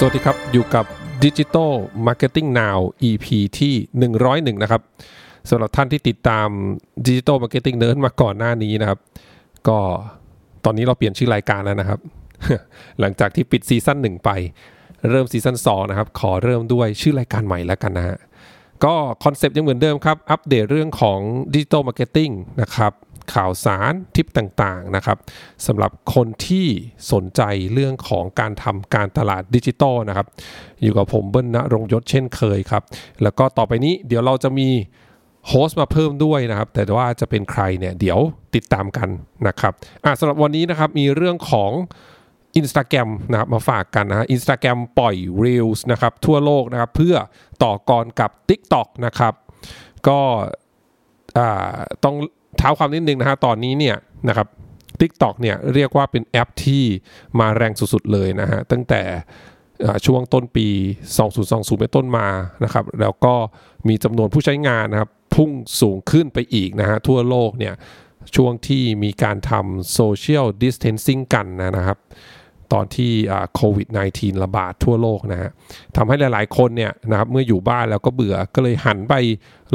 สวัสดีครับ อยู่กับ Digital Marketing Now EP ที่ 101 นะครับสำหรับท่านที่ติดตาม Digital Marketing Nerd มาก่อนหน้านี้นะครับ ก็ตอนนี้เราเปลี่ยนชื่อรายการแล้วนะครับ หลังจากที่ปิดซีซั่น1ไป เริ่มซีซั่น2นะครับ ขอเริ่มด้วยชื่อรายการใหม่แล้วกันนะฮะก็คอนเซปต์ยังเหมือนเดิมครับ อัปเดตเรื่องของ digital marketing นะครับ ข่าวสารทิปต่างๆนะครับสำหรับคนที่สนใจเรื่องของการทำการตลาดดิจิทัลนะครับ อยู่กับผมเบิ้ลณรงค์ยศเช่นเคยครับ แล้วก็ต่อไปนี้เดี๋ยวเราจะมีโฮสต์มาเพิ่มด้วยนะครับ แต่ว่าจะเป็นใครเนี่ยเดี๋ยวติดตามกันนะครับอะสำหรับวันนี้นะครับมีเรื่องของ Instagram นะครับมาฝากกันนะฮะ Instagram ปล่อย Reels นะครับทั่วโลกนะครับเพื่อต่อกรกับ TikTok นะครับ ก็ต้อง เท้าความนิดนึงนะฮะตอนนี้เนี่ยนะครับ TikTok เนี่ยเรียกว่าเป็นแอปที่มาแรงสุดๆเลยนะฮะตั้งแต่ช่วงต้นปี 2020 เป็นต้นมานะครับ แล้วก็มีจำนวนผู้ใช้งานนะครับ พุ่งสูงขึ้นไปอีกนะฮะทั่วโลกเนี่ยช่วงที่มีการทำ social distancing กันนะครับ ตอนที่โควิด -19 ระบาดทั่วโลกนะฮะทำให้หลายๆคนเนี่ยนะครับเมื่ออยู่บ้านแล้วก็เบื่อก็เลยหันไป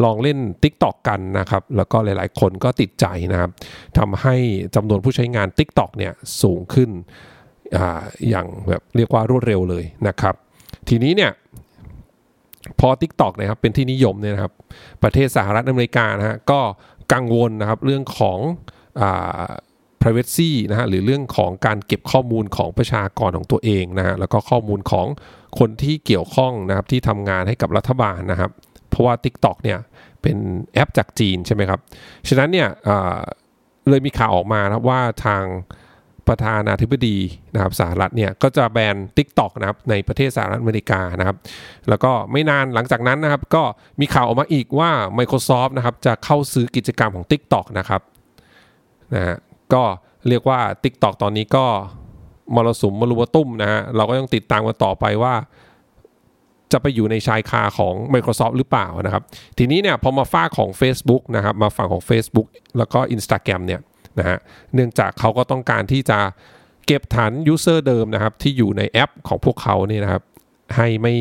ลองเล่น TikTok กันนะครับแล้วก็หลายๆคนก็ติดใจนะครับทำให้จำนวนผู้ใช้งาน TikTok เนี่ยสูงขึ้นออย่างแบบเรียกว่ารวดเร็วเลยนะครับ ทีนี้เนี่ยพอ TikTok นะครับเป็นที่นิยมเนี่ยนะครับประเทศสหรัฐอเมริกานะฮะก็กังวลนะครับเรื่องของอ privacy นะฮะหรือเรื่องของการเก็บข้อมูลของประชากรของตัวเองนะฮะแล้วก็ข้อมูลของคนที่เกี่ยวข้องนะครับที่ทำงานให้กับรัฐบาลนะครับ เพราะว่า TikTok เนี่ยเป็นแอปจากจีนใช่ไหมครับ ฉะนั้นเนี่ยอ่าเลยมีข่าวออกมานะครับว่าทางประธานาธิบดีนะครับสหรัฐเนี่ยก็จะแบน TikTok นะครับในประเทศสหรัฐอเมริกานะครับ แล้วก็ไม่นานหลังจากนั้นนะครับ ก็มีข่าวออกมาอีกว่า Microsoft นะครับจะเข้าซื้อกิจกรรมของ TikTok นะครับนะฮะ ก็เรียกว่า TikTok ตอนนี้ก็มรสุมมรุมตุ้มนะฮะเราก็ต้องติดตามกันต่อไปว่า จะไปอยู่ในชายคาของ Microsoft หรือเปล่านะครับ ทีนี้เนี่ยพอมาฝ้าของ Facebook นะครับมาฝั่งของ Facebook แล้วก็ Instagram เนี่ยนะฮะเนื่องจากเขาก็ต้องการที่จะเก็บฐานยูเซอร์เดิมนะครับ ที่อยู่ในแอปของพวกเขาเนี่ยนะครับ ให้ไม่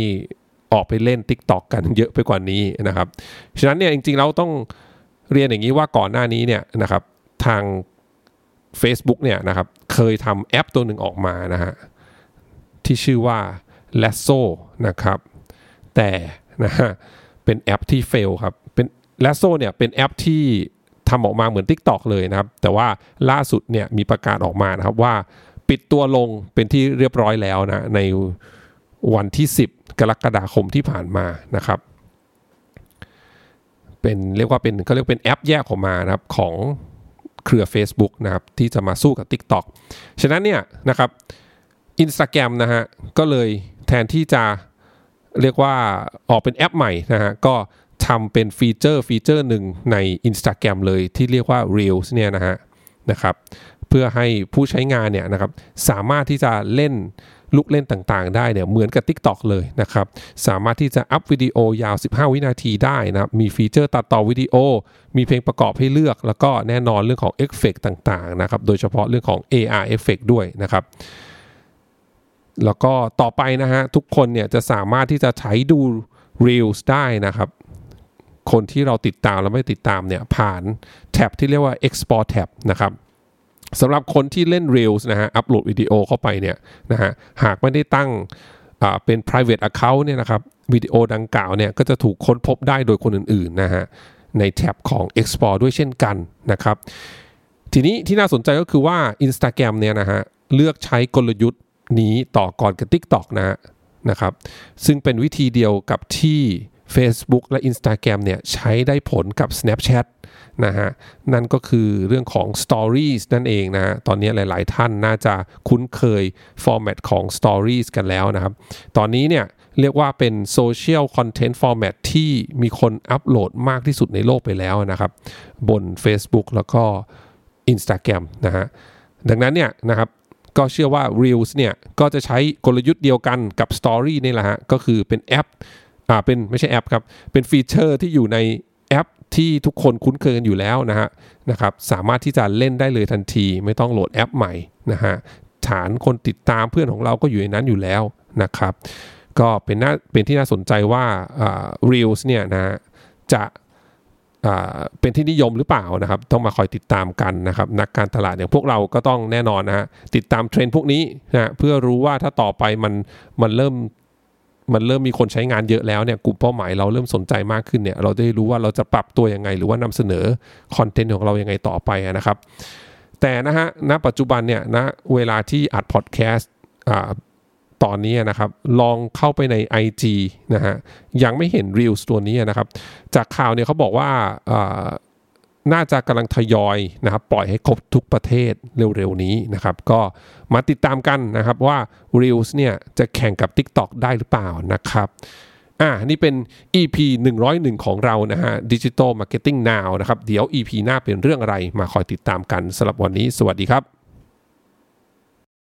ออกไปเล่น TikTok กันเยอะไปกว่านี้นะครับ ฉะนั้นเนี่ยจริงๆเราต้องเรียนอย่างนี้ว่าก่อนหน้านี้เนี่ยนะครับทาง Facebook เนี่ยนะครับเคยทำแอปตัวหนึ่งออกมานะฮะที่ชื่อว่า Lasso นะครับ แต่นะฮะเป็นแอปที่เฟลครับเป็น Lasso เนี่ยเป็นแอปที่ทำออกมาเหมือน TikTok เลยนะครับ แต่ว่าล่าสุดเนี่ยมีประกาศออกมานะครับว่าปิดตัวลงเป็นที่เรียบร้อยแล้วนะในวันที่ 10 กรกฎาคมที่ผ่านมานะครับ เป็นเรียกว่าเป็นเขาเรียกเป็นแอปแยกออกมานะครับของ เครือ Facebook นะครับที่จะมาสู้กับ TikTok ฉะนั้นเนี่ยนะครับ Instagram นะฮะก็เลยแทนที่จะเรียกว่าออกเป็นแอปใหม่นะฮะก็ทำเป็นฟีเจอร์ฟีเจอร์หนึ่งใน Instagram เลยที่เรียกว่า Reels เนี่ยนะฮะนะครับเพื่อให้ผู้ใช้งานเนี่ยนะครับสามารถที่จะเล่น ลูกเล่นต่างๆ ได้เนี่ยเหมือนกับ TikTok เลยนะครับ สามารถที่จะอัพวิดีโอยาว 15 วินาทีได้นะมีฟีเจอร์ตัดต่อวิดีโอ มีเพลงประกอบให้เลือก แล้วก็แน่นอนเรื่องของเอฟเฟกต่างๆนะครับโดยเฉพาะเรื่องของ AR Effect ด้วยนะครับแล้วก็ต่อไปนะฮะทุกคนเนี่ยจะสามารถที่จะใช้ดู Reels ได้นะครับ คนที่เราติดตามและไม่ติดตามเนี่ยผ่านแท็บที่เรียกว่า Explore Tab นะครับ สำหรับคนที่เล่น Reels นะฮะอัปโหลดวิดีโอเข้าไปเนี่ยนะฮะหากไม่ได้ตั้งเป็น private account เนี่ยนะครับวิดีโอดังกล่าวเนี่ยก็จะถูกค้นพบได้โดยคนอื่นๆนะฮะในแท็บของ Export ด้วยเช่นกันนะครับ ทีนี้ที่น่าสนใจก็คือว่า Instagram เนี่ยนะฮะเลือกใช้กลยุทธ์นี้ต่อก่อนกับ TikTok นะฮะนะครับซึ่งเป็นวิธีเดียวกับที่ Facebook และ Instagram เนี่ยใช้ได้ผลกับ Snapchat นะฮะนั่นก็คือเรื่องของ Stories นั่นเองนะตอนนี้หลายๆท่านน่าจะคุ้นเคย format ของ Stories กันแล้วนะครับ ตอนนี้เนี่ยเรียกว่าเป็น Social Content Format ที่มีคนอัปโหลดมากที่สุดในโลกไปแล้วนะครับ บน Facebook แล้วก็ Instagram นะฮะดังนั้นเนี่ยนะครับก็เชื่อว่า Reels เนี่ยก็จะใช้กลยุทธ์เดียวกันกับ Story นี่แหละฮะก็คือเป็นแอปอ่าเป็นไม่ใช่แอปครับ เป็นฟีเจอร์ที่อยู่ใน แอปที่ทุกคนคุ้นเคยกันอยู่แล้วนะฮะนะครับสามารถที่จะเล่นได้เลยทันที ไม่ต้องโหลดแอปใหม่นะฮะฐานคนติดตามเพื่อนของเราก็อยู่ในนั้นอยู่แล้วนะครับก็เป็นน่าเป็นที่น่าสนใจว่า Reels เนี่ยนะจะเป็นที่นิยมหรือเปล่านะครับ ต้องมาคอยติดตามกันนะครับ นักการตลาดอย่างพวกเราก็ต้องแน่นอนนะฮะติดตามเทรนด์พวกนี้นะเพื่อรู้ว่าถ้าต่อไปมันมันเริ่ม มันเริ่มมีคนใช้งานเยอะแล้วเนี่ยกลุ่มเป้าหมายเราเริ่มสนใจมากขึ้นเนี่ยเราจะรู้ว่าเราจะปรับตัวยังไง หรือว่านำเสนอคอนเทนต์ของเรายังไงต่อไปนะครับ แต่นะฮะณปัจจุบันเนี่ยนะเวลาที่อัดพอดแคสต์ตอนนี้นะครับ ลองเข้าไปใน IG นะฮะยังไม่เห็น Reels ตัวนี้นะครับ จากข่าวเนี่ยเขาบอกว่า น่าจะกำลังทยอยนะครับปล่อยให้ครบทุกประเทศเร็วๆนี้นะครับ ก็มาติดตามกันนะครับว่า Reels เนี่ยจะแข่งกับ TikTok ได้หรือเปล่านะครับอ่านี่เป็น EP 101 ของเรานะฮะ Digital Marketing Now นะครับ เดี๋ยว EP หน้าเป็นเรื่องอะไรมาคอยติดตามกันสำหรับวันนี้ สวัสดีครับ